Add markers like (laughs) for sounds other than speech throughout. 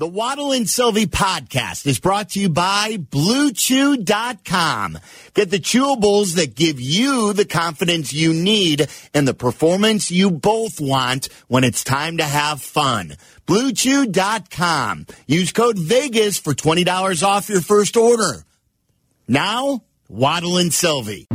The Waddle and Silvy podcast is brought to you by BlueChew.com. Get the chewables that give you the confidence you need and the performance you both want when it's time to have fun. BlueChew.com. Use code VEGAS for $20 off your first order. Now, Waddle and Silvy.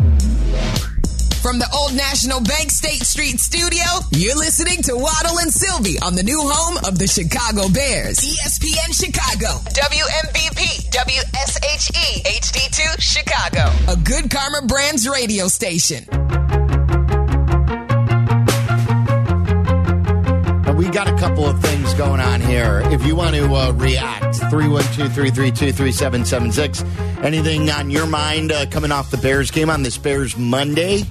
From the Old National Bank State Street studio, you're listening to Waddle and Silvy on the new home of the Chicago Bears. ESPN Chicago. WMVP. WSHE. HD2 Chicago. A good Karma Brands radio station. We got a couple of things going on here. If you want to uh, react, 312 332 3776. Anything on your mind uh, coming off the Bears game on this Bears Monday?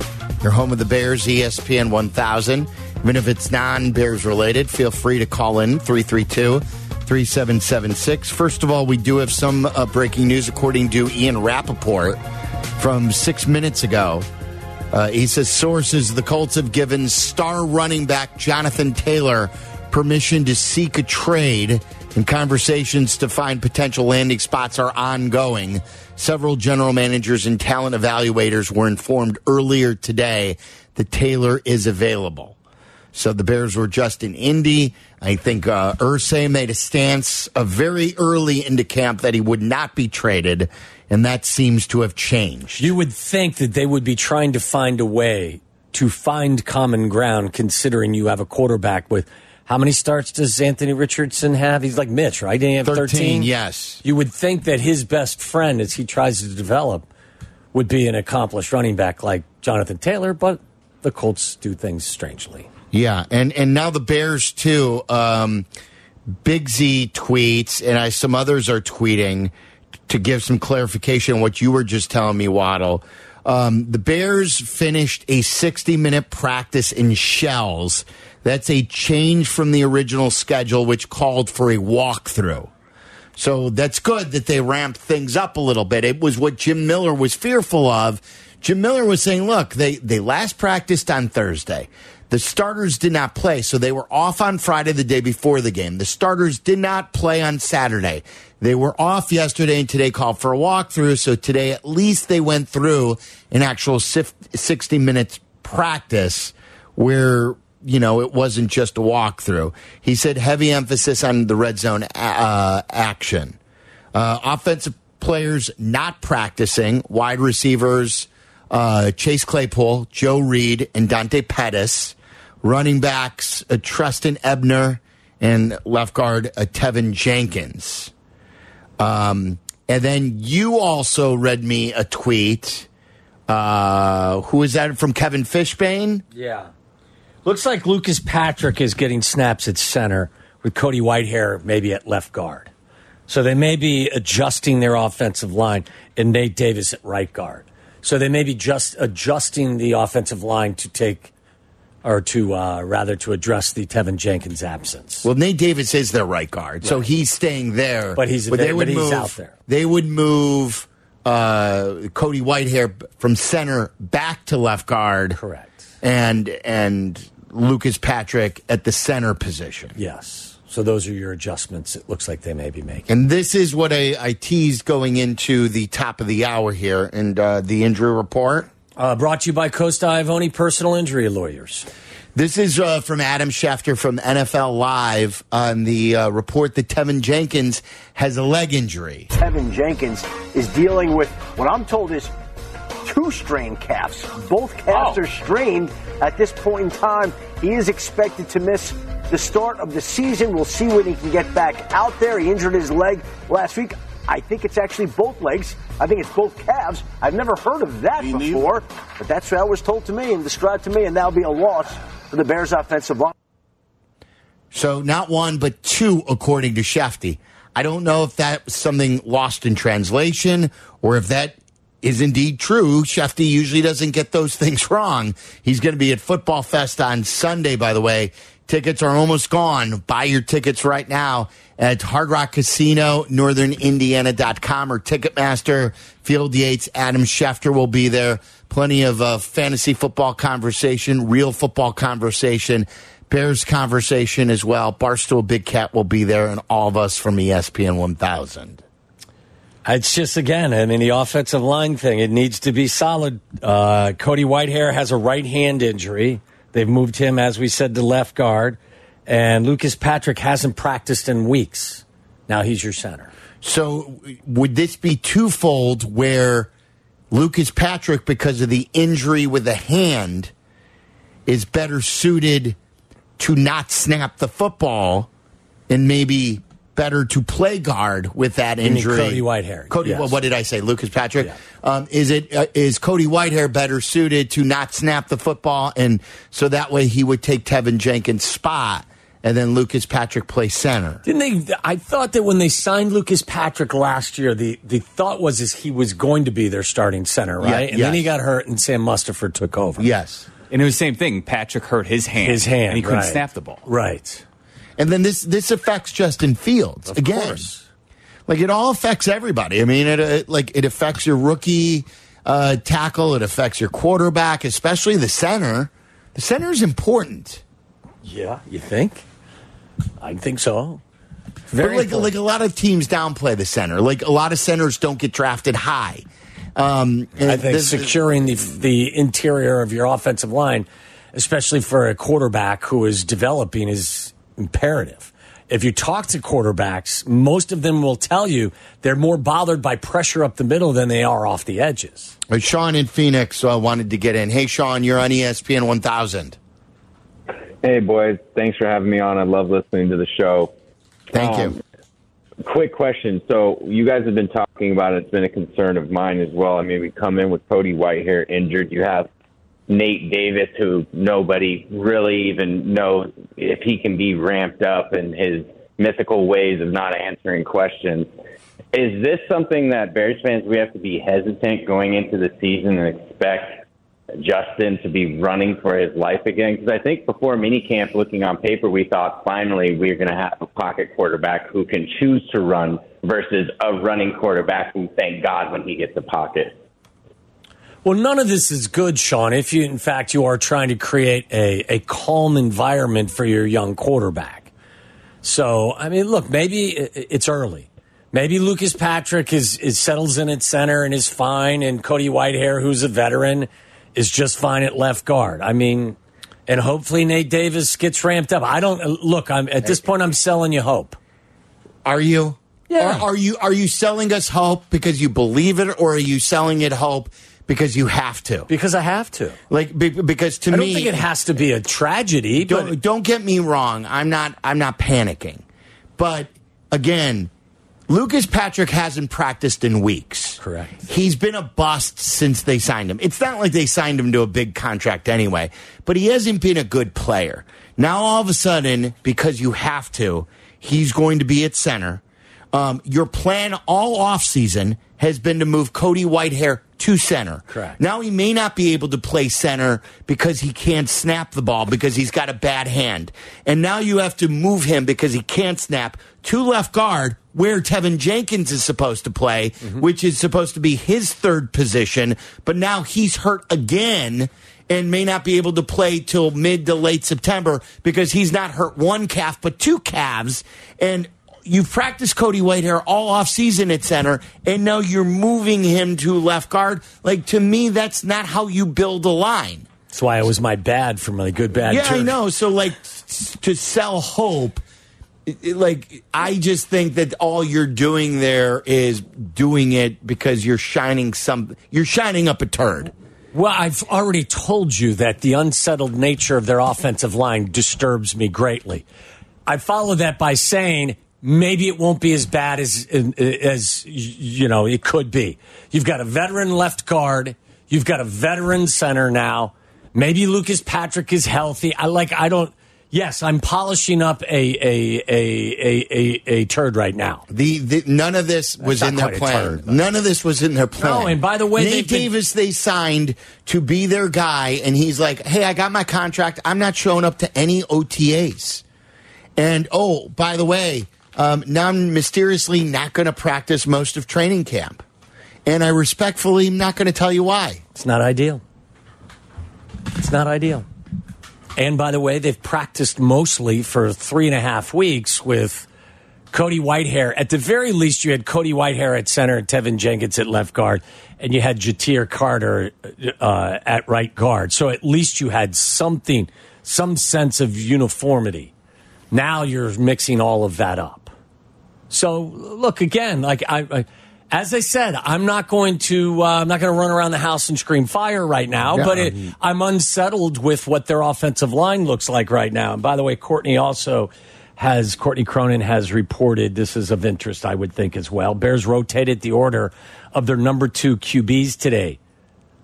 Your home of the Bears, ESPN 1000. Even if it's non Bears related, feel free to call in 332 3776. First of all, we do have some uh, breaking news according to Ian Rapoport from six minutes ago. Uh, he says sources the Colts have given star running back Jonathan Taylor permission to seek a trade, and conversations to find potential landing spots are ongoing. Several general managers and talent evaluators were informed earlier today that Taylor is available. So the Bears were just in Indy. I think uh, Irsay made a stance uh, very early into camp that he would not be traded, and that seems to have changed. You would think that they would be trying to find a way to find common ground, considering you have a quarterback with how many starts does Anthony Richardson have? He's like Mitch, right? Didn't he have 13? 13, yes. You would think that his best friend, as he tries to develop, would be an accomplished running back like Jonathan Taylor, but the Colts do things strangely. Yeah, and and now the Bears too. Um, Biggs tweets, and I, some others are tweeting to give some clarification on what you were just telling me, Waddle. Um, the Bears finished a 60 minute practice in shells. That's a change from the original schedule, which called for a walkthrough. So that's good that they ramped things up a little bit. It was what Jim Miller was fearful of. Jim Miller was saying, look, they, they last practiced on Thursday. The starters did not play, so they were off on Friday, the day before the game. The starters did not play on Saturday. They were off yesterday and today called for a walkthrough, so today at least they went through an actual 60 minutes practice where you know, it wasn't just a walkthrough. He said heavy emphasis on the red zone uh, action. Uh, offensive players not practicing, wide receivers, uh, Chase Claypool, Joe Reed, and Dante Pettis. Running backs, uh, Trestan Ebner, and left guard, uh, Teven Jenkins. Um, and then you also read me a tweet. Uh, who is that from Kevin Fishbain? Yeah. Looks like Lucas Patrick is getting snaps at center with Cody Whitehair maybe at left guard. So they may be adjusting their offensive line and Nate Davis at right guard. So they may be just adjusting the offensive line to take or to uh, rather to address the Teven Jenkins absence. Well, Nate Davis is their right guard, right. so he's staying there. But he's, but they would but move, out there. They would move uh, Cody Whitehair from center back to left guard. Correct. And and Lucas Patrick at the center position. Yes. So those are your adjustments. It looks like they may be making. And this is what I, I teased going into the top of the hour here and uh, the injury report. Uh, brought to you by Costa Ivone Personal Injury Lawyers. This is uh, from Adam Schefter from NFL Live on the uh, report that Teven Jenkins has a leg injury. Teven Jenkins is dealing with what I'm told is two strained calves. Both calves oh. are strained at this point in time. He is expected to miss the start of the season. We'll see when he can get back out there. He injured his leg last week. I think it's actually both legs. I think it's both calves. I've never heard of that before, but that's what was told to me and described to me, and that'll be a loss for the Bears' offensive line. So not one, but two, according to Shefty. I don't know if that was something lost in translation or if that is indeed true. Shefty usually doesn't get those (laughs) things wrong. He's going to be at Football Fest on Sunday, by the way. Tickets are almost gone. Buy your tickets right now at Hard Rock Casino, northernindiana.com or Ticketmaster. Field Yates, Adam Schefter will be there. Plenty of uh, fantasy football conversation, real football conversation. Bears conversation as well. Barstool Big Cat will be there, and all of us from ESPN 1000. It's just again, I mean, the offensive line thing. It needs to be solid. Uh, Cody Whitehair has a right hand injury. They've moved him, as we said, to left guard, and Lucas Patrick hasn't practiced in weeks. Now he's your center. So, would this be twofold where Lucas Patrick, because of the injury with the hand, is better suited to not snap the football and maybe better to play guard with that injury? Cody Whitehair, Cody, yes. well, what did I say? Lucas Patrick. Yeah. Um, is it uh, is Cody Whitehair better suited to not snap the football, and so that way he would take Teven Jenkins' spot, and then Lucas Patrick play center? Didn't they? I thought that when they signed Lucas Patrick last year, the, the thought was is he was going to be their starting center, right? Yeah, and then he got hurt, and Sam Mustipher took over. Yes. And it was the same thing. Patrick hurt his hand. his hand, And he couldn't right. snap the ball. Right. And then this this affects Justin Fields Of again. course. Like it all affects everybody. I mean, it, it like it affects your rookie uh, tackle. It affects your quarterback, especially the center. The center is important. Yeah, you think? I think so. But Very like important. like a lot of teams downplay the center. Like a lot of centers don't get drafted high. Um, and I think this- securing the the interior of your offensive line, especially for a quarterback who is developing, is imperative. If you talk to quarterbacks, most of them will tell you they're more bothered by pressure up the middle than they are off the edges. Sean in Phoenix uh, wanted to get in. Hey, Sean, you're on ESPN 1000. Hey, boys. Thanks for having me on. I love listening to the show. Thank Um, you. Quick question. So, you guys have been talking about it. It's been a concern of mine as well. I mean, we come in with Cody Whitehair injured. You have Nate Davis, who nobody really even knows if he can be ramped up and his mythical ways of not answering questions. Is this something that Bears fans we have to be hesitant going into the season and expect Justin to be running for his life again? Because I think before minicamp, looking on paper, we thought finally we are going to have a pocket quarterback who can choose to run versus a running quarterback who, thank God, when he gets a pocket. Well, none of this is good, Sean. If you, in fact, you are trying to create a, a calm environment for your young quarterback. So, I mean, look, maybe it's early. Maybe Lucas Patrick is, is settles in at center and is fine, and Cody Whitehair, who's a veteran, is just fine at left guard. I mean, and hopefully Nate Davis gets ramped up. I don't look. I'm at this point. I'm selling you hope. Are you? Yeah. Are, are you are you selling us hope because you believe it, or are you selling it hope because you have to? Because I have to. Like be, because to me, I don't me, think it has to be a tragedy, don't, but don't get me wrong. I'm not. I'm not panicking. But again, Lucas Patrick hasn't practiced in weeks. Correct. He's been a bust since they signed him. It's not like they signed him to a big contract anyway. But he hasn't been a good player. Now all of a sudden, because you have to, he's going to be at center. Um, your plan all offseason has been to move Cody Whitehair to center. Correct. Now he may not be able to play center because he can't snap the ball because he's got a bad hand. And now you have to move him because he can't snap to left guard where Teven Jenkins is supposed to play, mm-hmm. which is supposed to be his third position. But now he's hurt again and may not be able to play till mid to late September because he's not hurt one calf, but two calves. And you've practiced Cody Whitehair all off season at center, and now you're moving him to left guard. Like to me, that's not how you build a line. that's why it was my bad for my good bad. yeah, I know. So like to sell hope. it- it- Like I just think that all you're doing there is doing it because you're shining some you're shining up a turd. Well, I've already told you that the unsettled nature of their offensive line disturbs me greatly. I follow that by saying maybe it won't be as bad as as you know it could be. You've got a veteran left guard. You've got a veteran center now. Maybe Lucas Patrick is healthy. I like. I don't. Yes, I'm polishing up a a a a a, a turd right now. The, the none of this was in their plan. turd, none of this was in their plan. No, and by the way, Nate they've been- Davis they signed to be their guy, and he's like, "Hey, I got my contract. I'm not showing up to any OTAs." And oh, by the way, um, now I'm mysteriously not going to practice most of training camp, and I respectfully am not going to tell you why. It's not ideal. It's not ideal. And by the way, they've practiced mostly for three and a half weeks with Cody Whitehair. At the very least, you had Cody Whitehair at center Teven Jenkins at left guard, and you had Ja'Tyre Carter uh, at right guard. So at least you had something, some sense of uniformity. Now you're mixing all of that up. So look again, like I, I as I said, I'm not going to uh, I'm not going to run around the house and scream fire right now, Yeah. but it, I'm unsettled with what their offensive line looks like right now. And by the way, Courtney also has Courtney Cronin has reported this is of interest, I would think as well. Bears rotated the order of their number two QBs today.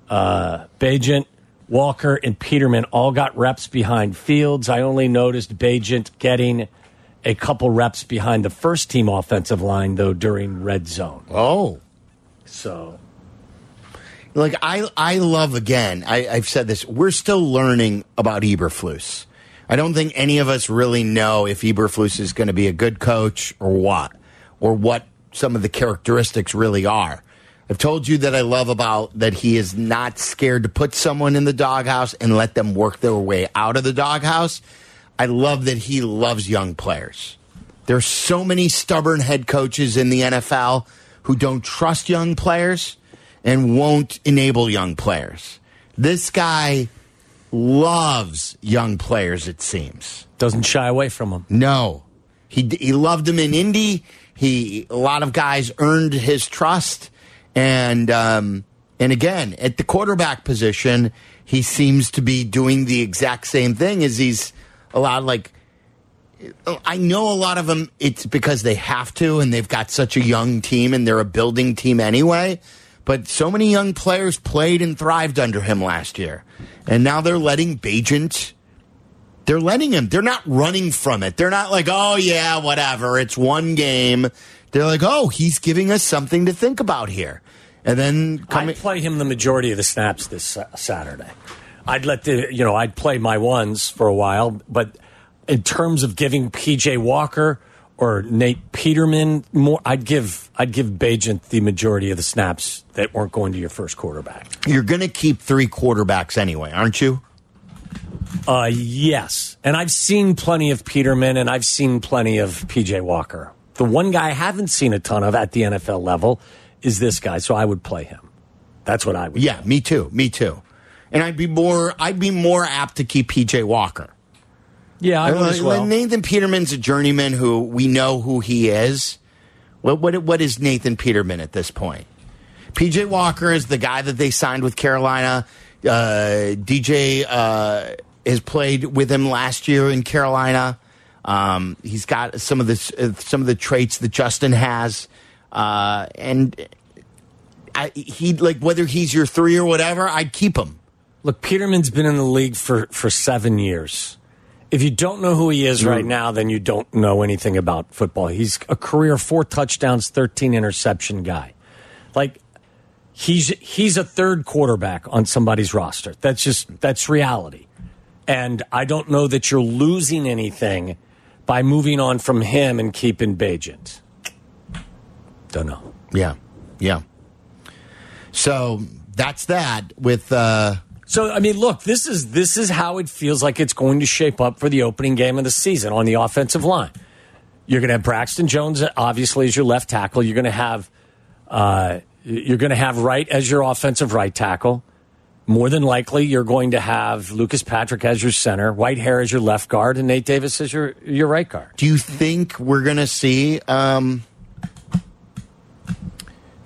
Uh, Bagent, Walker, and Peterman all got reps behind Fields. I only noticed Bagent getting a couple reps behind the first team offensive line though during red zone. Oh. So Like I, I love again. I, I've said this. We're still learning about Eberflus. I don't think any of us really know if Eberflus is going to be a good coach or what, or what some of the characteristics really are. I've told you that I love about that he is not scared to put someone in the doghouse and let them work their way out of the doghouse. I love that he loves young players. There's so many stubborn head coaches in the NFL who don't trust young players and won't enable young players. This guy loves young players, it seems. doesn't shy away from them. No. He he loved them in Indy. He a lot of guys earned his trust and um and again, at the quarterback position, he seems to be doing the exact same thing as he's allowed like I know a lot of them it's because they have to and they've got such a young team and they're a building team anyway. But so many young players played and thrived under him last year. And now they're letting Bagent they're letting him. They're not running from it. They're not like, oh, yeah, whatever. It's one game. They're like, oh, he's giving us something to think about here. And then coming. I'd play him the majority of the snaps this Sa- Saturday. I'd let the you know I'd play my ones for a while, but in terms of giving PJ Walker or Nate Peterman more, I'd give I'd give Bagent the majority of the snaps that weren't going to your first quarterback. You're going to keep three quarterbacks anyway, aren't you? Uh, yes, and I've seen plenty of Peterman, and I've seen plenty of PJ Walker. The one guy I haven't seen a ton of at the NFL level is this guy, so I would play him. That's what I would. Yeah, me too. Me too. And I'd be more. I'd be more apt to keep PJ Walker. Yeah, I would as well. Nathan Peterman's a journeyman who we know who he is. What what what is Nathan Peterman at this point? PJ Walker is the guy that they signed with Carolina. Uh, DJ uh, has played with him last year in Carolina. Um, he's got some of the uh, some of the traits that Justin has, uh, and I, he like whether he's your three or whatever, I'd keep him. Look, Peterman's been in the league for, for seven years. If you don't know who he is right now, then you don't know anything about football. He's a career four touchdowns, 13 interception guy. Like, he's, he's a third quarterback on somebody's roster. That's just, that's reality. And I don't know that you're losing anything by moving on from him and keeping Bagent. Don't know. Yeah, yeah. So that's that with. Uh, So I mean, look, this is this is how it feels like it's going to shape up for the opening game of the season on the offensive line. You're going to have Braxton Jones, obviously, as your left tackle. You're going to have uh, you're going to have Wright as your offensive right tackle. More than likely, you're going to have Lucas Patrick as your center, Whitehair as your left guard, and Nate Davis as your your right guard. Do you think we're going to see um,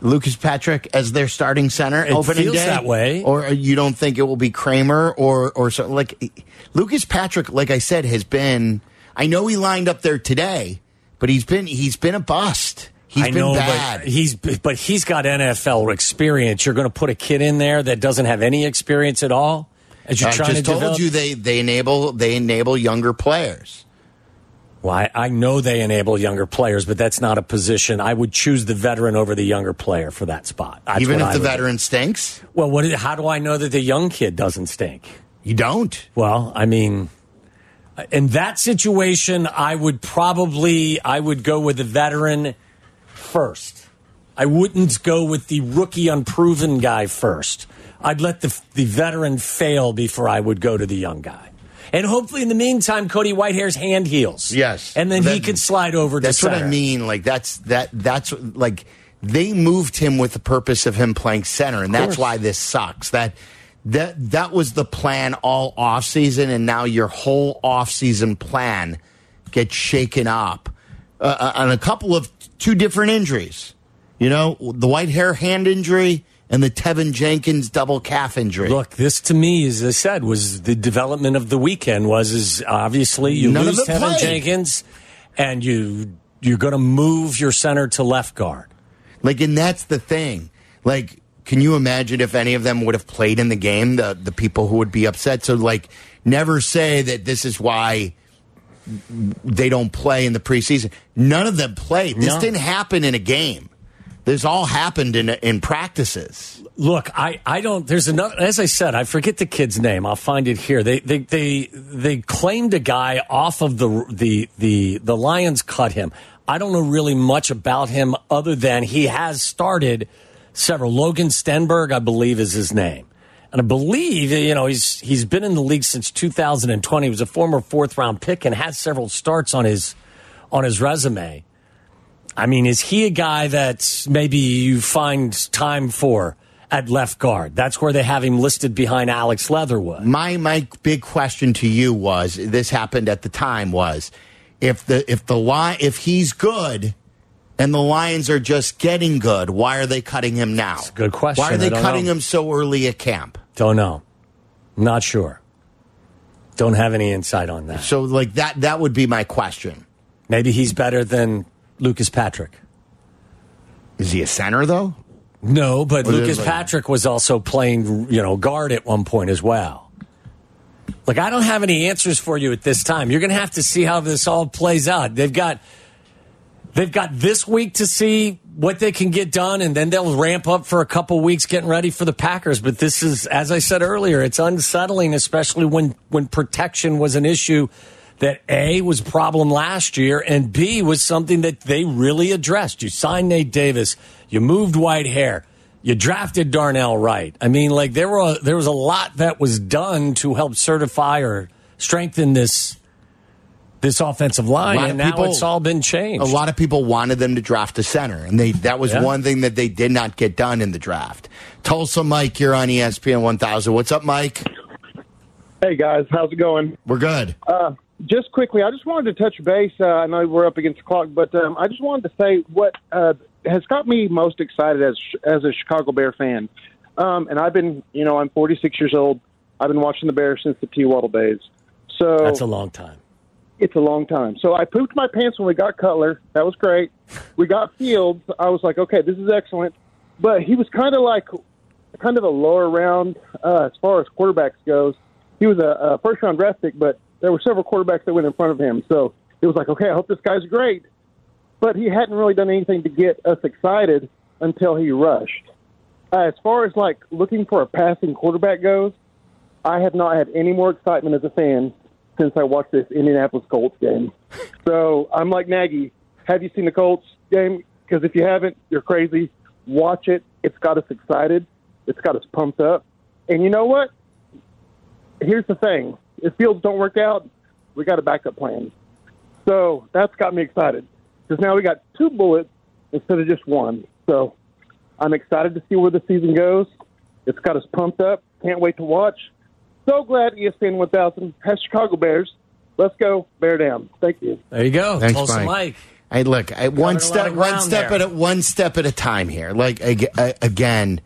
Lucas Patrick as their starting center It opening feels day? that way. or you don't think it will be Kramer or or so? Like Lucas Patrick, like I said, has been. I know he lined up there today, but he's been he's been a bust. He's I been know, bad. but he's but he's got NFL experience. You're going to put a kid in there that doesn't have any experience at all. As you're I trying just to told develop? you they they enable they enable younger players. Well, I, I know they enable younger players, but that's not a position. I would choose the veteran over the younger player for that spot. That's Even if I the would do. veteran stinks, Well, what? How do I know that the young kid doesn't stink? you don't. Well, I mean, in that situation, I would probably I would go with the veteran first. I wouldn't go with the rookie, unproven guy first. I'd let the the veteran fail before I would go to the young guy. And hopefully, in the meantime, Cody Whitehair's hand heals. Yes. and then he That- could slide over. That's to what I mean. Like that's that that's like they moved him with the purpose of him playing center, and that's why this sucks. That that that was the plan all off season, and now your whole off season plan gets shaken up uh, on a couple of two different injuries. You know, the Whitehair hand injury and the Teven Jenkins double calf injury. Look, this to me, as I said, was the development of the weekend. Was is obviously you None lose Tevin played. Jenkins, and you you're going to move your center to left guard. Like, and that's the thing. Like, can you imagine if any of them would have played in the game, the the people who would be upset? So, like, never say that this is why they don't play in the preseason. None of them played. This No. didn't happen in a game. This all happened in in practices. Look, I, I don't. There's another. As I said, I forget the kid's name. I'll find it here. They they they they claimed a guy off of the the the the Lions cut him. I don't know really much about him other than he has started several. Logan Stenberg, I believe, is his name, and I believe you know he's he's been in the league since 2020. He was a former fourth round pick and has several starts on his on his resume. I mean, is he a guy that maybe you find time for at left guard? That's where they have him listed behind Alex Leatherwood. My my big question to you was this happened at the time was if the if the line if he's good and the Lions are just getting good, why are they cutting him now? a good question. Why are they cutting know. him so early at camp? Don't know. Not sure. Don't have any insight on that. So like that that would be my question. Maybe he's better than Lucas Patrick. Is he a center though? No, but Well, Lucas like- Patrick was also playing, you know, guard at one point as well. Like I don't have any answers for you at this time. You're going to have to see how this all plays out. They've got they've got this week to see what they can get done and then they'll ramp up for a couple weeks getting ready for the Packers, but this is as I said earlier, it's unsettling especially when when protection was an issue that A was a problem last year and B was something that they really addressed. You signed Nate Davis, you moved Whitehair, you drafted Darnell Wright. I mean, like there were there was a lot that was done to help certify or strengthen this this offensive line, and of now people- it's all been changed. A lot of people wanted them to draft a center, and they that was Yeah. one thing that they did not get done in the draft. Tulsa Mike, you're on ESPN 1000. What's up, Mike? Hey guys, how's it going? We're good. Uh, Just quickly, I just wanted to touch base. Uh, I know we're up against the clock, but um, I just wanted to say what uh, has got me most excited as as a Chicago Bear fan. Um, and I've been, you know, I'm 46 years old. I've been watching the Bears since the T. Waddle days. So That's a long time. it's a long time. So I pooped my pants when we got Cutler. That was great. (laughs) We got Fields. I was like, okay, this is excellent. But he was kind of like, kind of a lower round uh, as far as quarterbacks goes. He was a, a first round draft pick, but there were several quarterbacks that went in front of him. So it was like, okay, I hope this guy's great. But he hadn't really done anything to get us excited until he rushed. Uh, as far as like looking for a passing quarterback goes, I have not had any more excitement as a fan since I watched this Indianapolis Colts game. So I'm like Nagy. Have you seen the Colts game? Because if you haven't, you're crazy. Watch it. It's got us excited. It's got us pumped up. And you know what? Here's the thing: if Fields don't work out, we got a backup plan. So that's got me excited because now we got two bullets instead of just one. So I'm excited to see where the season goes. It's got us pumped up. Can't wait to watch. So glad ESPN 1000 has Chicago Bears. Let's go, bear down. Thank you. There you go. Thanks, Tulsa Mike. Mike. I look I, one step, one step there. at a one step at a time here. Like again,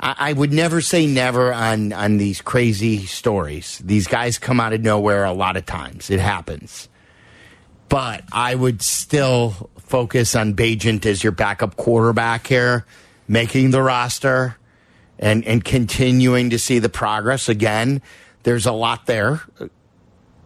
I, I would never say never on on these crazy stories. These guys come out of nowhere a lot of times. It happens, but I would still focus on Bagent as your backup quarterback here, making the roster and and continuing to see the progress. Again, there's a lot there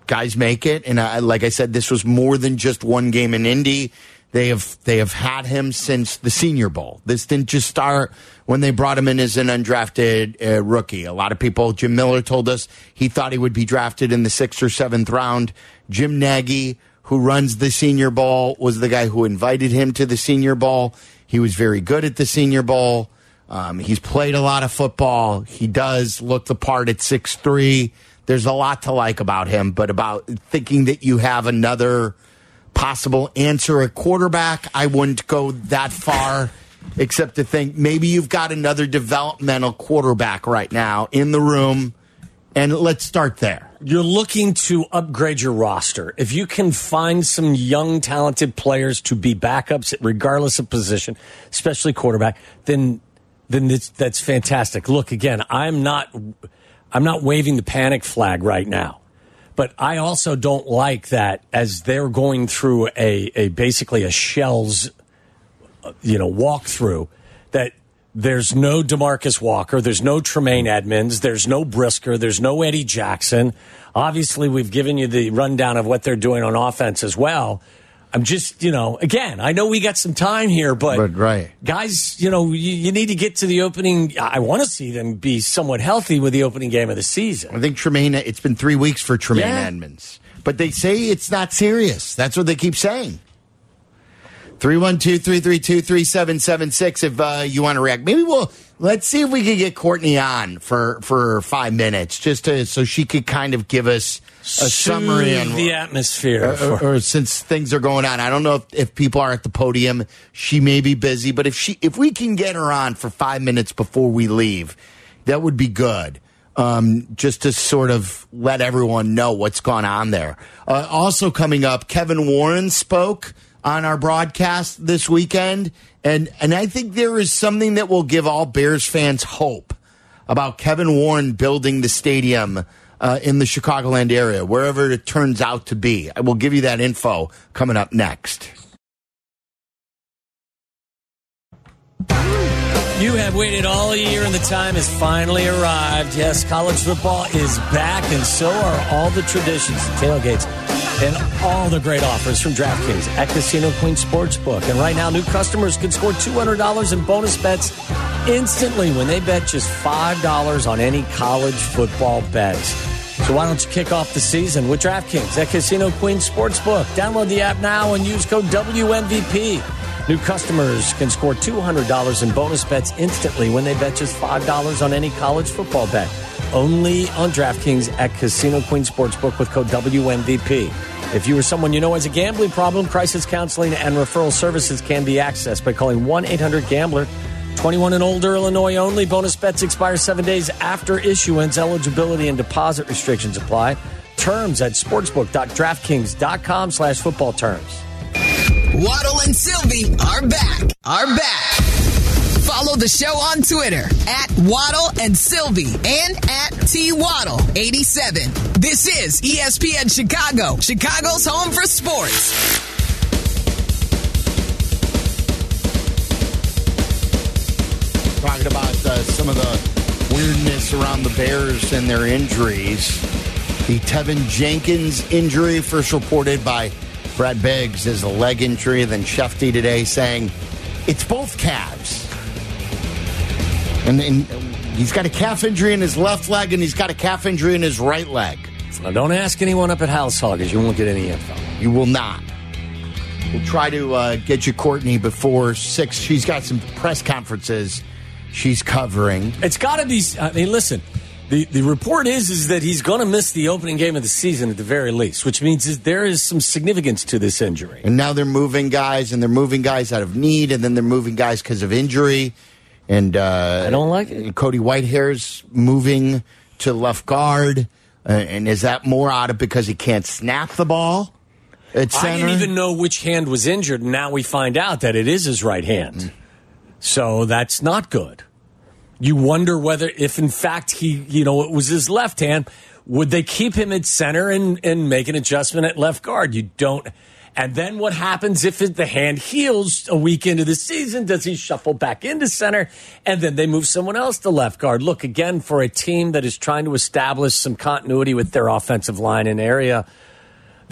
guys make it. And I, like I said, this was more than just one game in Indy. They have they have had him since the Senior Bowl. This didn't just start when they brought him in as an undrafted uh, rookie. A lot of people, Jim Miller told us he thought he would be drafted in the sixth or seventh round. Jim Nagy, who runs the Senior Bowl, was the guy who invited him to the Senior Bowl. He was very good at the Senior Bowl. Um, he's played a lot of football. He does look the part at six three. there's a lot to like about him, but about thinking that you have another possible answer at quarterback, I wouldn't go that far. Except to think maybe you've got another developmental quarterback right now in the room, and let's start there. You're looking to upgrade your roster. If you can find some young, talented players to be backups, regardless of position, especially quarterback, then then that's fantastic. Look, again, I'm not I'm not waving the panic flag right now, but I also don't like that as they're going through a, a basically a shells, you know, walkthrough that there's no Demarcus Walker. There's no Tremaine Edmunds. There's no Brisker. There's no Eddie Jackson. Obviously, we've given you the rundown of what they're doing on offense as well. I'm just, you know, again, I know we got some time here, but, But, right. guys, you know, you, you need to get to the opening. I want to see them be somewhat healthy with the opening game of the season. I think Tremaine, it's been three weeks for Tremaine Yeah. Edmunds. But they say it's not serious. That's what they keep saying. 312 332 3776 if uh, you want to react. Maybe we'll, let's see if we can get Courtney on for, for five minutes just to, so she could kind of give us a summary on the atmosphere. or, for- or since things are going on. I don't know if, if people are at the podium. She may be busy, but if she if we can get her on for five minutes before we leave, that would be good. Um, just to sort of let everyone know what's gone on there. Uh, also coming up, Kevin Warren spoke on our broadcast this weekend, and and I think there is something that will give all Bears fans hope about Kevin Warren building the stadium uh, in the Chicagoland area, wherever it turns out to be. I will give you that info coming up next. You have waited all year and the time has finally arrived. Yes, college football is back, and so are all the traditions, the tailgates, and all the great offers from DraftKings at Casino Queen Sportsbook. And right now, new customers can score $200 in bonus bets instantly when they bet just $5 on any college football bets. So why don't you kick off the season with DraftKings at Casino Queen Sportsbook? Download the app now and use code WMVP. New customers can score $200 in bonus bets instantly when they bet just $5 on any college football bet. Only on DraftKings at Casino Queen Sportsbook with code WMVP. If you or someone you know has a gambling problem, crisis counseling and referral services can be accessed by calling 1 800 Gambler. 21 and older, Illinois only. Bonus bets expire seven days after issuance. Eligibility and deposit restrictions apply. Terms at sportsbook.draftkings.com slash football terms. Waddle and Silvy are back. Are back. Follow the show on Twitter at Waddle and Silvy and at T Waddle 87. This is ESPN Chicago, Chicago's home for sports. Talking about uh, some of the weirdness around the Bears and their injuries. The Teven Jenkins injury, first reported by Brad Biggs, is a leg injury. Then Shefty today saying it's both calves. And, and he's got a calf injury in his left leg, and he's got a calf injury in his right leg. Now, don't ask anyone up at House Hoggers. You won't get any info. You will not. We'll try to uh, get you Courtney before six. She's got some press conferences she's covering. It's got to be. I mean, listen. The, the report is is that he's going to miss the opening game of the season at the very least, which means that there is some significance to this injury. And now they're moving guys, and they're moving guys out of need, and then they're moving guys because of injury. And uh, I don't like it. Cody Whitehair's moving to left guard, uh, and is that more out of because he can't snap the ball at I didn't even know which hand was injured, and now we find out that it is his right hand. So that's not good. You wonder whether, if in fact he, you know, it was his left hand, would they keep him at center and, and make an adjustment at left guard? You don't. And then what happens if the hand heals a week into the season? Does he shuffle back into center? And then they move someone else to left guard. Look, again, for a team that is trying to establish some continuity with their offensive line and area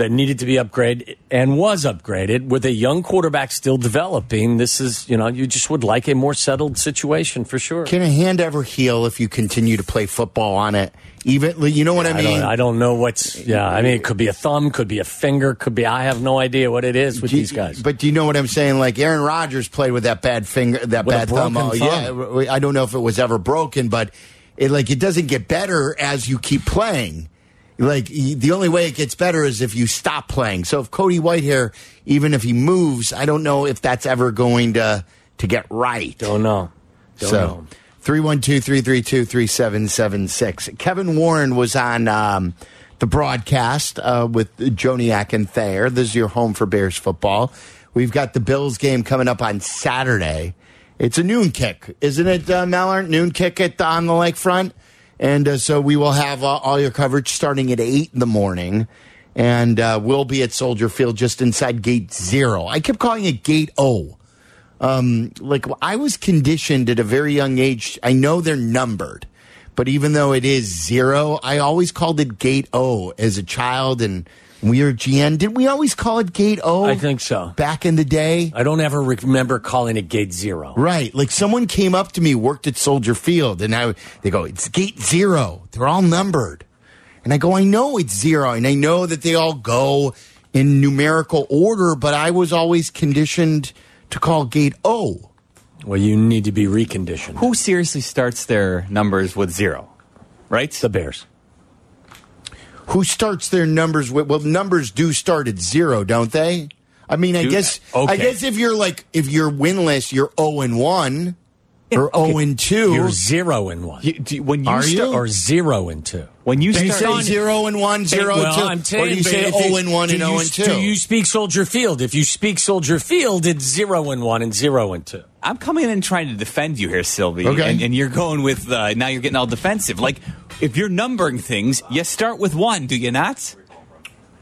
that needed to be upgraded and was upgraded with a young quarterback still developing. This is, you know, you just would like a more settled situation for sure. Can a hand ever heal if you continue to play football on it? Even you know what I I mean? don't, I don't know what's, yeah, I mean, it could be a thumb, could be a finger, could be, I have no idea what it is with you- these guys. But do you know what I'm saying? Like Aaron Rodgers played with that bad finger, that With bad thumb. Oh, thumb. Yeah, I don't know if it was ever broken, but it like it doesn't get better as you keep playing. Like the only way it gets better is if you stop playing. So if Cody Whitehair, even if he moves, I don't know if that's ever going to to get right. Don't know. Don't so know. 312-332-3776. Kevin Warren was on um, the broadcast uh, with Joniak and Thayer. This is your home for Bears football. We've got the Bills game coming up on Saturday. It's a noon kick, isn't it, uh, Mallard? Noon kick at on the lakefront. And uh, so we will have uh, all your coverage starting at 8 in the morning. And uh, we'll be at Soldier Field just inside gate zero. I kept calling it gate O um, like I was conditioned at a very young age. I know they're numbered, but even though it is zero, I always called it Gate O as a child. And when we were GN, did we always call it Gate O? I think so. back in the day. I don't ever remember calling it gate zero. Right, like someone came up to me, worked at Soldier Field, and I they go, "It's Gate Zero. They're all numbered," and I go, "I know it's zero, and I know that they all go in numerical order, but I was always conditioned to call Gate O." Well, you need to be reconditioned. Who seriously starts their numbers with zero? Right? The Bears. Who starts their numbers with well numbers do start at zero don't they i mean i Do- guess okay. i guess if you're like if you're winless you're 0 and 1 or 0 and 2 You're zero and one. You- do- when you Are start, you? or zero and two. when you do you start, say 0 and 1 0 well, and 2 I'm telling or do you say 0 and 1 and 0 and 2 Do you speak Soldier Field? If you speak Soldier Field, it's zero and one and zero and two. I'm coming in and trying to defend you here, Silvy. Okay. And, and you're going with, uh, now you're getting all defensive. Like, if you're numbering things, you start with one, do you not?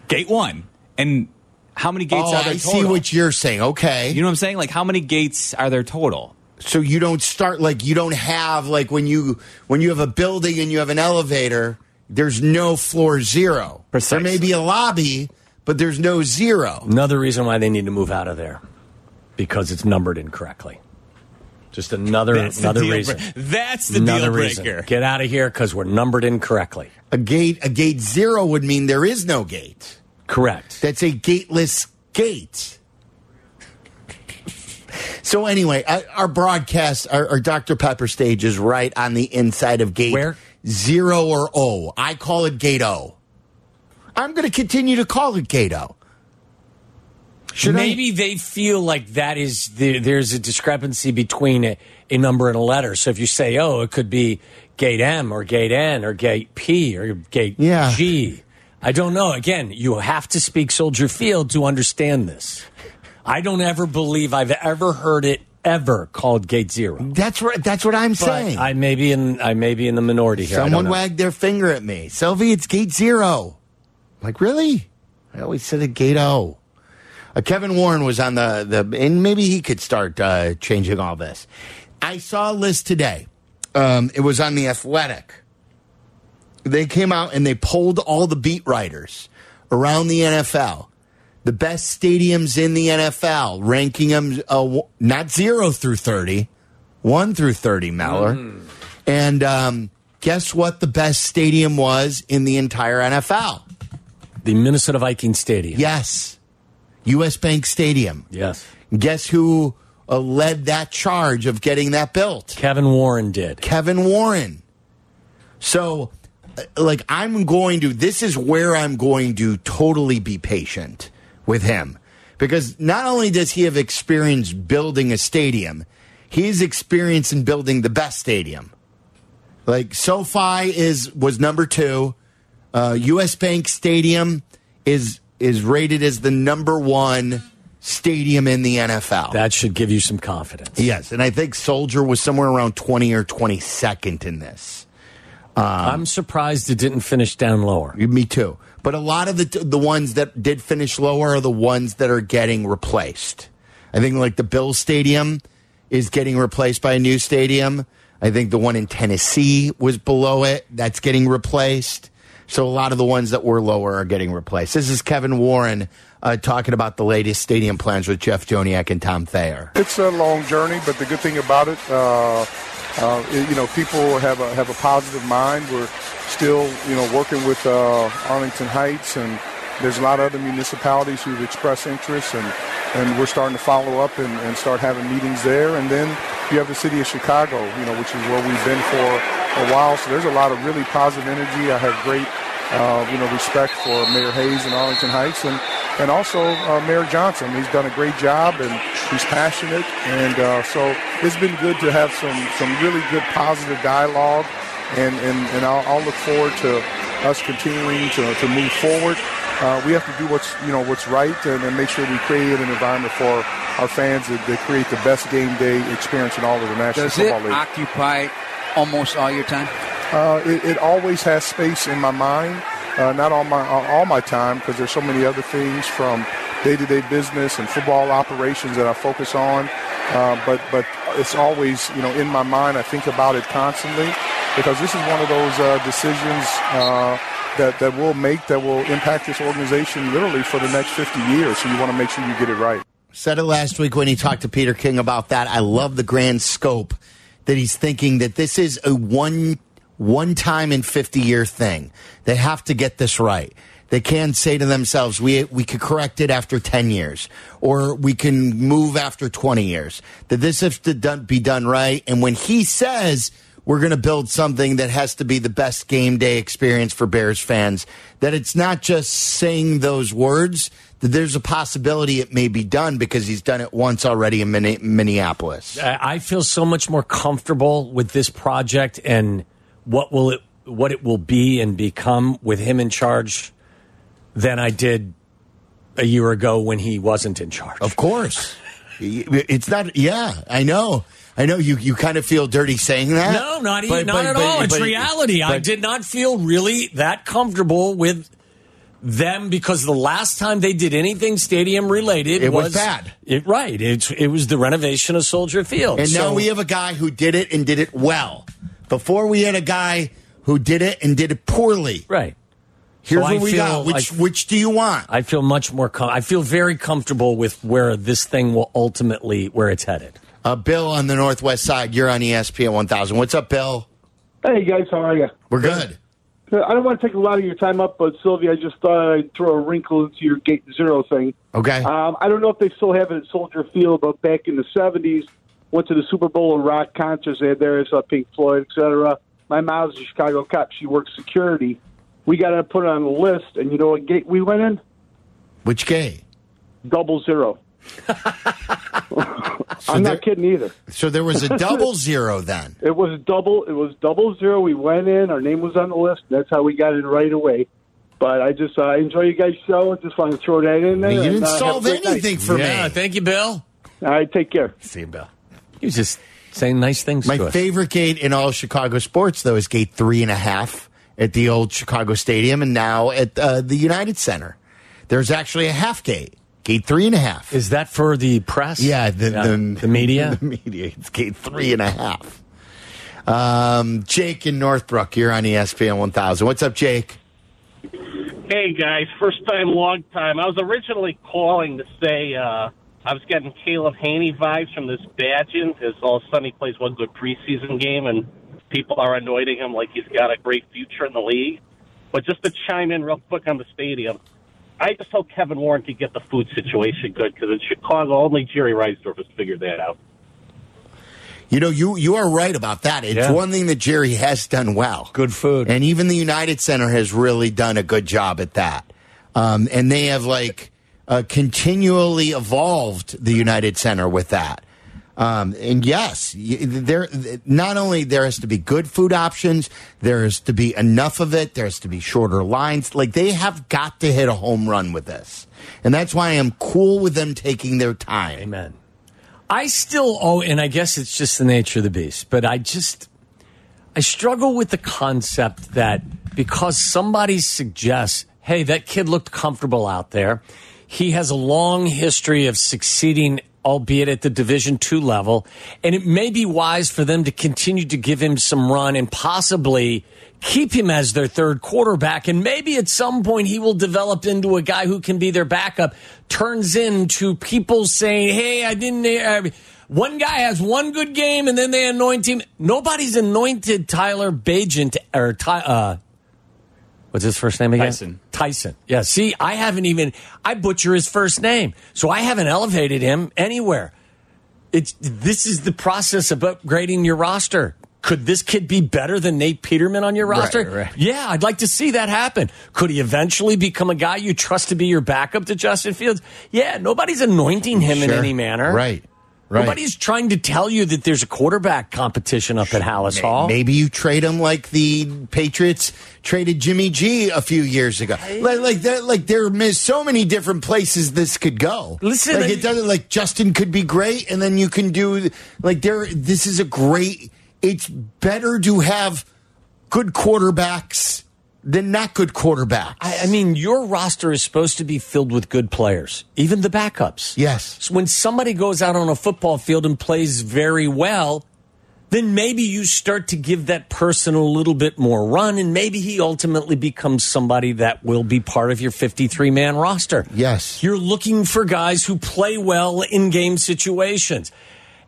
Gate one. And how many gates oh are there i total? see what you're saying okay You know what I'm saying? Like, how many gates are there total? so you don't start like you don't have like when you when you have a building and you have an elevator there's no floor zero there may be a lobby but there's no zero Another reason why they need to move out of there because it's numbered incorrectly. Just another That's another deal reason. break- That's the another deal reason. breaker. Get out of here because we're numbered incorrectly. a gate a gate zero would mean there is no gate Correct. that's a gateless gate so anyway uh, our broadcast our, our dr pepper stage is right on the inside of gate Where? zero or o i call it gate o i'm going to continue to call it gate o Should I- Maybe they feel like that is the, there's a discrepancy between a, a number and a letter. So if you say, oh, it could be gate M or gate N or gate P or gate Yeah. G. I don't know. Again, you have to speak Soldier Field to understand this. I don't ever believe I've ever heard it ever called gate zero. that's right that's what i'm But saying I may be in I may be in the minority here. Someone wagged their finger at me. Silvy, it's gate zero. I'm like, really? I always said it gate O. Uh, Kevin Warren was on the, the and maybe he could start uh, changing all this. I saw a list today. Um, it was on the Athletic. They came out and they polled all the beat writers around the NFL, the best stadiums in the NFL, ranking them uh, not zero through thirty, one through thirty. Meller, and um, guess what? The best stadium was in the entire NFL. the Minnesota Vikings Stadium. Yes, U.S. Bank Stadium. Yes. Guess who uh, led that charge of getting that built? Kevin Warren did. Kevin Warren. So, uh, like, I'm going to, this is where I'm going to totally be patient with him. Because not only does he have experience building a stadium, he's experience in building the best stadium. Like, SoFi is, was number two. Uh, US Bank Stadium is, is rated as the number one stadium in the NFL. That should give you some confidence. Yes, and I think Soldier was somewhere around 20 or 22nd in this. Um, I'm surprised it didn't finish down lower. Me too. But a lot of the the ones that did finish lower are the ones that are getting replaced. I think like the Bill Stadium is getting replaced by a new stadium. I think the one in Tennessee was below it. That's getting replaced. So a lot of the ones that were lower are getting replaced. This is Kevin Warren uh, talking about the latest stadium plans with Jeff Joniak and Tom Thayer. It's a long journey, but the good thing about it, uh, uh, you know, people have a have a positive mind. We're still, you know, working with uh, Arlington Heights, and there's a lot of other municipalities who've expressed interest, and and we're starting to follow up and, and start having meetings there. And then you have the city of Chicago, you know, which is where we've been for a while. So there's a lot of really positive energy. I have great uh, you know, respect for Mayor Hayes in Arlington Heights and and also uh, Mayor Johnson. He's done a great job and he's passionate, and uh, so it's been good to have some some really good positive dialogue, and and, and I'll, I'll look forward to us continuing to, to move forward. Uh, we have to do what's you know what's right and, and make sure we create an environment for our fans that, that create the best game day experience in all of the National Does it Football League. occupy almost all your time? Uh, it, it always has space in my mind. Uh, not all my all my time because there's so many other things from day-to-day business and football operations that I focus on. Uh, but but it's always you know in my mind. I think about it constantly because this is one of those uh, decisions uh, that that we'll make that will impact this organization literally for the next 50 years. So you want to make sure you get it right. Said it last week when he talked to Peter King about that. I love the grand scope that he's thinking that this is a one one time in 50 year thing. They have to get this right. They can't say to themselves, we, we could correct it after 10 years or we can move after 20 years. That this has to done, be done right. And when he says we're going to build something that has to be the best game day experience for Bears fans, that it's not just saying those words, that there's a possibility it may be done because he's done it once already in Minneapolis. I feel so much more comfortable with this project and what will it what it will be and become with him in charge than I did a year ago when he wasn't in charge. Of course. (laughs) It's not, yeah, I know. I know you, you kind of feel dirty saying that. No, not even, But- not but- at but- all. It's reality. I did not feel really that comfortable with them because the last time they did anything stadium related It was bad. It, right. It, it was the renovation of Soldier Field. And now we have a guy who did it and did it well. Before we had a guy who did it and did it poorly. right. Here's So I what we feel got. Which like- which do you want? I feel much more. Com- I feel very comfortable with where this thing will ultimately where it's headed. Uh, Bill on the Northwest side. You're on ESPN 1000. What's up, Bill? Hey guys, how are you? We're good. I don't want to take a lot of your time up, but Silvy, I just thought I'd throw a wrinkle into your gate zero thing. Okay. Um, I don't know if they still have it at Soldier Field, but back in the '70s, went to the Super Bowl and rock concerts. They had there, saw Pink Floyd, etc. My mom's a Chicago cop. She works security. We got to put it on the list, and you know what gate we went in? Which gate? Double zero. I'm there- not kidding either. So there was a (laughs) double zero then. It was double. It was double zero. We went in. Our name was on the list. That's how we got in right away. But I just uh, enjoy you guys' show. I just want to throw that in there. You didn't uh, solve great night. anything for yeah, me. thank you, Bill. All right, take care. See you, Bill. He was just saying nice things My to us. favorite gate in all Chicago sports, though, is gate three and a half at the old Chicago Stadium and now at uh, the United Center. There's actually a half gate, gate three and a half. Is that for the press? Yeah, the, the, the media. (laughs) The media. It's gate three and a half. Um, Jake in Northbrook, you're on ESPN 1000. What's up, Jake? Hey guys, first time, long time. I was originally calling to say uh, I was getting Caleb Hanie vibes from this Bagent because all of a sudden he plays one good preseason game and people are anointing him like he's got a great future in the league. But just to chime in real quick on the stadium, I just hope Kevin Warren can get the food situation good because in Chicago only Jerry Reinsdorf has figured that out. You know, you you are right about that. It's Yeah. one thing that Jerry has done well. Good food. And even the United Center has really done a good job at that. Um, and they have like uh, continually evolved the United Center with that. Um, and yes, there not only there has to be good food options, there has to be enough of it. There has to be shorter lines. Like they have got to hit a home run with this, and that's why I'm cool with them taking their time. Amen. I still oh, and I guess it's just the nature of the beast, but I just I struggle with the concept that because somebody suggests, hey, that kid looked comfortable out there. He has a long history of succeeding, albeit at the Division two level, and it may be wise for them to continue to give him some run and possibly keep him as their third quarterback. And maybe at some point he will develop into a guy who can be their backup, turns into people saying, Hey, I didn't. Uh, one guy has one good game and then they anoint him. Nobody's anointed Tyler Bagent or Ty, uh, what's his first name again? Tyson. Tyson. Yeah. See, I haven't even, I butcher his first name. So I haven't elevated him anywhere. It's, this is the process of upgrading your roster. could this kid be better than Nate Peterman on your roster? right. Yeah, I'd like to see that happen. Could he eventually become a guy you trust to be your backup to Justin Fields? Yeah, nobody's anointing him in any manner. Right. Right. Nobody's trying to tell you that there's a quarterback competition up at Halas Hall. Maybe you trade him like the Patriots traded Jimmy G a few years ago. Like, like there, like there are so many different places this could go. Listen, like it doesn't like Justin could be great, and then you can do like there. This is a great. It's better to have good quarterbacks than not good quarterbacks. I, I mean, your roster is supposed to be filled with good players, even the backups. Yes. So when somebody goes out on a football field and plays very well, then maybe you start to give that person a little bit more run, and maybe he ultimately becomes somebody that will be part of your 53 man roster. Yes. You're looking for guys who play well in game situations.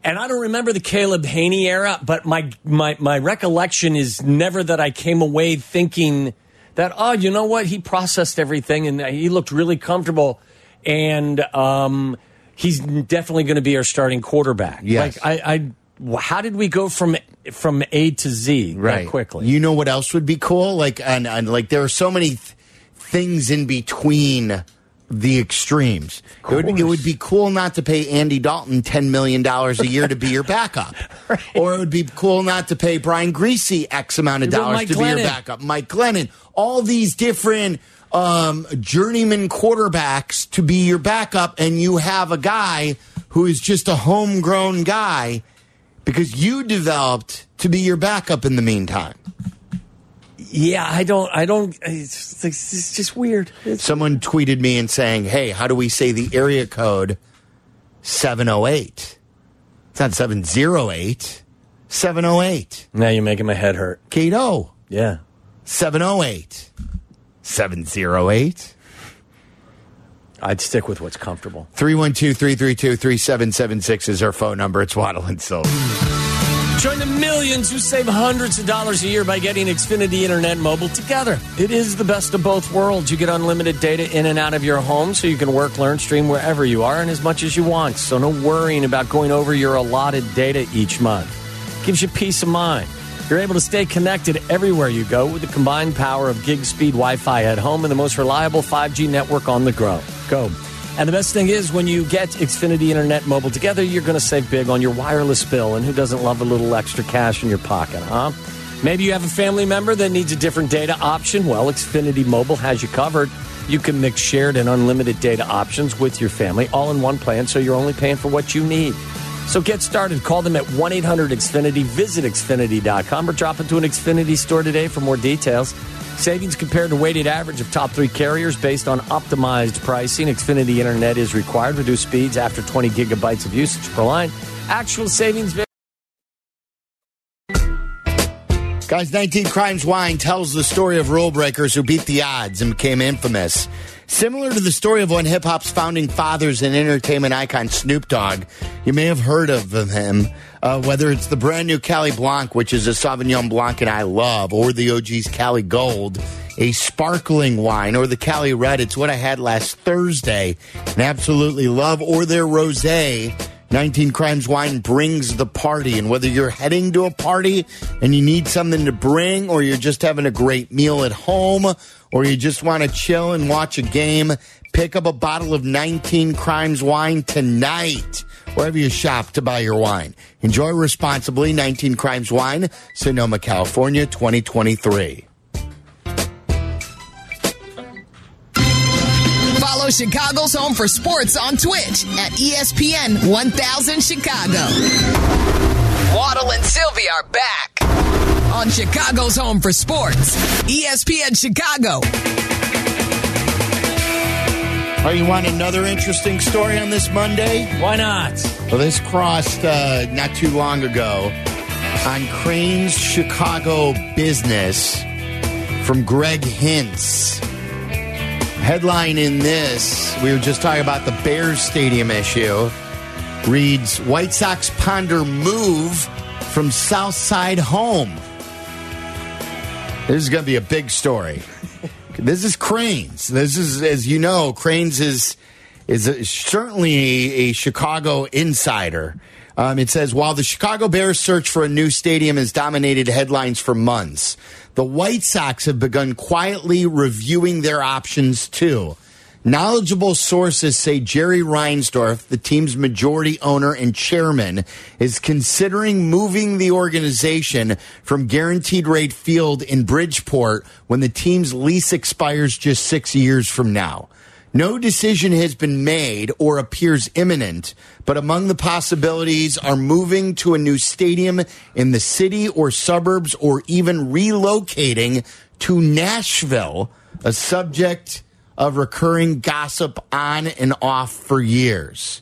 And I don't remember the Caleb Hanie era, but my, my, my recollection is never that I came away thinking that, oh, you know what? He processed everything and he looked really comfortable. And um, he's definitely going to be our starting quarterback. Yes. Like, I, I, how did we go from from A to Z that quickly? You know what else would be cool? Like, and, and like there are so many th- things in between the extremes. It would, it would be cool not to pay Andy Dalton ten million dollars a year to be your backup, (laughs) or it would be cool not to pay Brian Griese X amount of dollars to be your backup. Mike Glennon, all these different um, journeyman quarterbacks to be your backup, and you have a guy who is just a homegrown guy because you developed to be your backup in the meantime. Yeah, I don't, I don't. It's, it's, it's just weird. It's, Someone tweeted me and saying, "Hey, how do we say the area code 708?" It's not 708. 708. now you're making my head hurt. Cato. Yeah. 708. 708. I'd stick with what's comfortable. 312 332 3776 is our phone number. It's Waddle and Silvy. Join the millions who save hundreds of dollars a year by getting Xfinity Internet Mobile together. It is the best of both worlds. You get unlimited data in and out of your home so you can work, learn, stream wherever you are and as much as you want. So no worrying about going over your allotted data each month. Gives you peace of mind. You're able to stay connected everywhere you go with the combined power of gig speed Wi Fi at home and the most reliable 5G network on the go. Go. And the best thing is, when you get Xfinity Internet Mobile together, you're going to save big on your wireless bill. And who doesn't love a little extra cash in your pocket, huh? Maybe you have a family member that needs a different data option. Well, Xfinity Mobile has you covered. You can mix shared and unlimited data options with your family all in one plan, so you're only paying for what you need. So get started. Call them at 1 800 Xfinity. Visit Xfinity.com or drop into an Xfinity store today for more details. Savings compared to weighted average of top three carriers based on optimized pricing. Xfinity Internet is required. Reduce speeds after 20 gigabytes of usage per line. Actual savings. Guys, 19 Crimes Wine tells the story of rule breakers who beat the odds and became infamous. Similar to the story of one hip hop's founding fathers and entertainment icon, Snoop Dogg. You may have heard of him, uh, whether it's the brand new Cali Blanc, which is a Sauvignon Blanc and I love, or the OG's Cali Gold, a sparkling wine, or the Cali Red. It's what I had last Thursday and absolutely love, or their rosé. 19 Crimes Wine brings the party. And whether you're heading to a party and you need something to bring, or you're just having a great meal at home, or you just want to chill and watch a game, pick up a bottle of 19 Crimes Wine tonight, wherever you shop to buy your wine. Enjoy responsibly. 19 Crimes Wine, Sonoma, California, 2023. Follow Chicago's Home for Sports on Twitch at ESPN 1000 Chicago. Waddle and Silvy are back on Chicago's Home for Sports, ESPN Chicago. Oh, you want another interesting story on this Monday? Why not? Well, this crossed uh, not too long ago on Crain's Chicago Business from Greg Hinz. Headline in this, we were just talking about the Bears Stadium issue, reads White Sox ponder move from South Side home. This is going to be a big story. This is Crain's. This is, as you know, Crain's is is a, certainly a, Chicago insider. Um, it says while the Chicago Bears search for a new stadium has dominated headlines for months, the White Sox have begun quietly reviewing their options too. Knowledgeable sources say Jerry Reinsdorf, the team's majority owner and chairman, is considering moving the organization from Guaranteed Rate Field in Bridgeport when the team's lease expires just six years from now. No decision has been made or appears imminent, but among the possibilities are moving to a new stadium in the city or suburbs or even relocating to Nashville, a subject of recurring gossip on and off for years.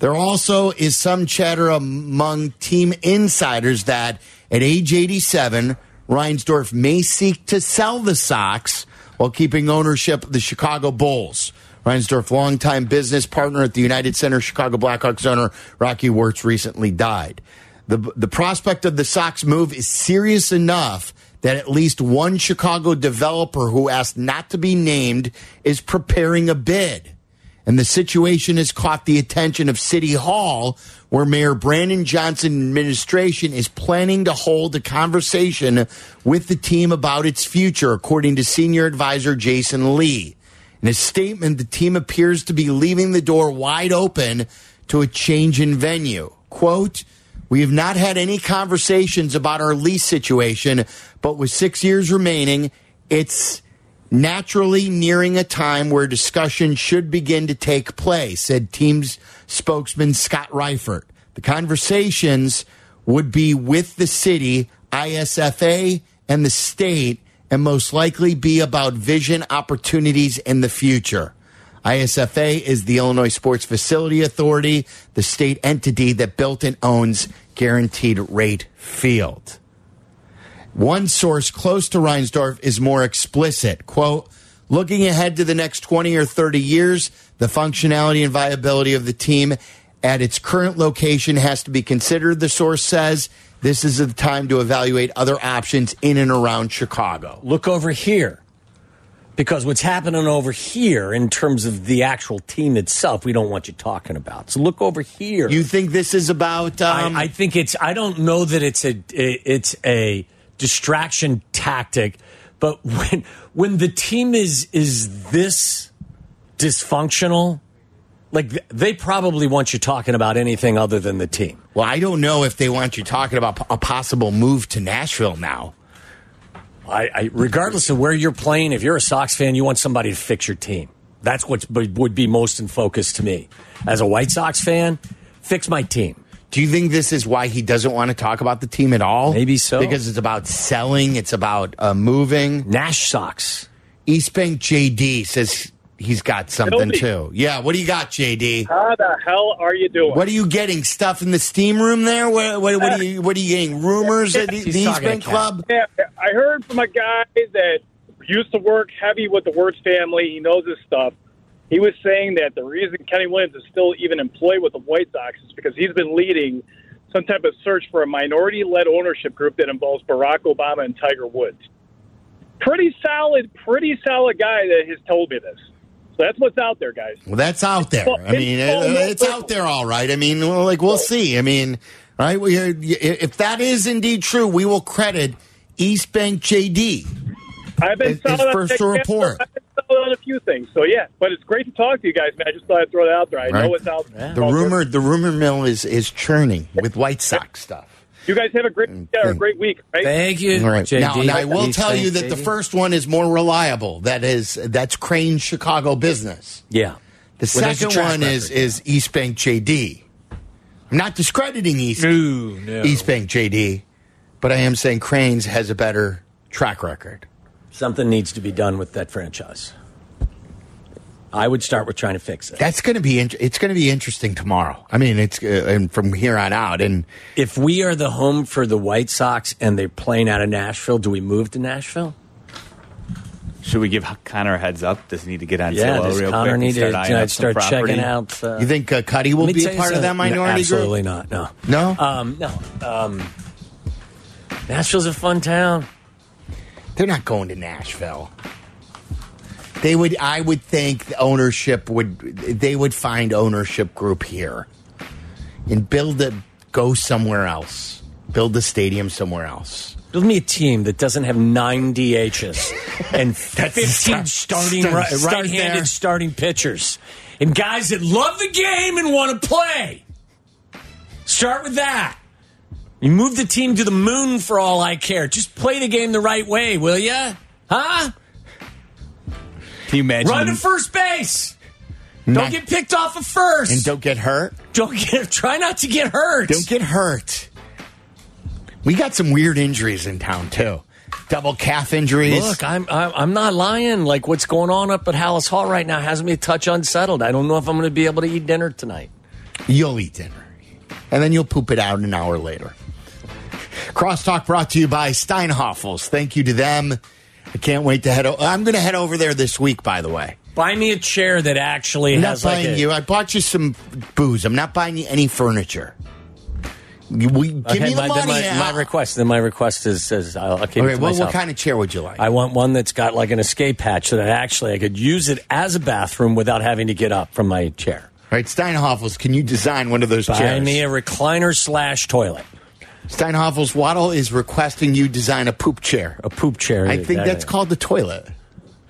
There also is some chatter among team insiders that at age 87, Reinsdorf may seek to sell the Sox while keeping ownership of the Chicago Bulls. Reinsdorf, longtime business partner at the United Center Chicago Blackhawks owner Rocky Wirtz, recently died. The, the prospect of the Sox move is serious enough that at least one Chicago developer who asked not to be named is preparing a bid. And the situation has caught the attention of City Hall, where Mayor Brandon Johnson administration is planning to hold a conversation with the team about its future, according to senior advisor Jason Lee. In a statement, the team appears to be leaving the door wide open to a change in venue. Quote, we have not had any conversations about our lease situation, but with six years remaining, it's naturally nearing a time where discussion should begin to take place, said team's spokesman Scott Reifert. The conversations would be with the city, ISFA, and the state, and most likely be about vision opportunities in the future. ISFA is the Illinois Sports Facility Authority, the state entity that built and owns Guaranteed Rate Field. One source close to Reinsdorf is more explicit. Quote, looking ahead to the next 20 or 30 years, the functionality and viability of the team at its current location has to be considered, the source says. This is the time to evaluate other options in and around Chicago. Look over here. Because what's happening over here in terms of the actual team itself, we don't want you talking about. So look over here. You think this is about? Um, I, I think it's. I don't know that it's a. It's a distraction tactic, but when when the team is is this dysfunctional, like they probably want you talking about anything other than the team. Well, I don't know if they want you talking about a possible move to Nashville now. I, I, regardless of where you're playing, if you're a Sox fan, you want somebody to fix your team. That's what would be most in focus to me. As a White Sox fan, fix my team. Do you think this is why he doesn't want to talk about the team at all? Maybe so. Because it's about selling, it's about uh, moving. Nash Sox. East Bank JD says he's got something too. Yeah, what do you got, JD? How the hell are you doing? What are you getting? Stuff in the steam room there? What, what, what are you What are you getting? Rumors at the, the East Club? Yeah, I heard from a guy that used to work heavy with the Wirtz family. He knows his stuff. He was saying that the reason Kenny Williams is still even employed with the White Sox is because he's been leading some type of search for a minority-led ownership group that involves Barack Obama and Tiger Woods. Pretty solid, pretty solid guy that has told me this. So that's what's out there, guys. Well, that's out there. I mean, uh, it's out there, all right. I mean, well, like we'll see. I mean, right? We, uh, if that is indeed true, we will credit East Bank JD. I've been his first to report. I've been on a few things, so yeah. But it's great to talk to you guys, man. I just thought I'd throw that out there. I Right. know it's out. The rumor, the rumor mill is is churning with White Sox stuff. You guys have a great, yeah, uh, a great week. Right? Thank you, All right. JD. Now, now I will East tell you that the first one is more reliable. That is that's Crain Chicago business. Yeah. The Well, second track one is record, is East Bank JD. I'm not discrediting East no. East Bank JD, but I am saying Crain's has a better track record. Something needs to be done with that franchise. I would start with trying to fix it. That's going to be int- it's going to be interesting tomorrow. I mean, it's uh, and from here on out. And If we are the home for the White Sox and they're playing out of Nashville, do we move to Nashville? Should we give Connor a heads up? Does he need to get on Yeah, Zillow does real Connor quick need and to eyeing up start checking out? Uh, you think uh, Cuddy will be a part of that something. No, minority absolutely group? not. No, No, um, no. Um, Nashville's a fun town. they're not going to Nashville. They would. I would think the ownership would. They would find ownership group here, and build a Go somewhere else. Build the stadium somewhere else. Build me a team that doesn't have nine DHs (laughs) and 15 start- starting start- right, start right-handed there. starting pitchers and guys that love the game and want to play. Start with that. You move the team to the moon for all I care. Just play the game the right way, will you? Huh? Can you imagine? Run to first base. Don't Not- get picked off of first. And don't get hurt. Don't get. (laughs) Try not to get hurt. Don't get hurt. We got some weird injuries in town too. Double calf injuries. Look, I'm, I'm I'm not lying. Like what's going on up at Halas Hall right now has me a touch unsettled. I don't know if I'm going to be able to eat dinner tonight. You'll eat dinner. And then you'll poop it out an hour later. Crosstalk brought to you by Steinhafels. Thank you to them. I can't wait to head over. I'm going to head over there this week, by the way. Buy me a chair that actually I'm not has like buying a, you. I bought you some booze. I'm not buying you any furniture. You- we, give Okay, me the my, money. then my, now. my request. Then my request is, is I'll, I'll keep it Okay, to well, myself. what kind of chair would you like? I want one that's got like an escape hatch so that actually I could use it as a bathroom without having to get up from my chair. All right, Steinhafels, can you design one of those chairs? Buy chairs? me a recliner slash toilet. Steinhafels Waddle is requesting you design a poop chair. A poop chair. I think That- that's called the toilet.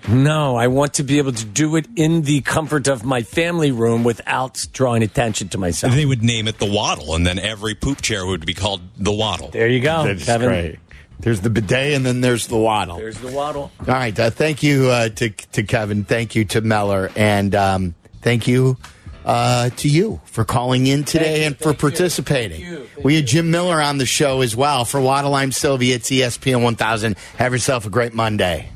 No, I want to be able to do it in the comfort of my family room without drawing attention to myself. They would name it the Waddle, and then every poop chair would be called the Waddle. There you go, That's Kevin. great. There's the bidet and then there's the waddle. There's the waddle. All right. Uh, thank you uh, to, to Kevin. Thank you to Meller. And um, thank you uh, to you for calling in today and for participating. we had Jim Miller on the show as well. For Waddle, I'm Silvy. It's ESPN 1000. Have yourself a great Monday.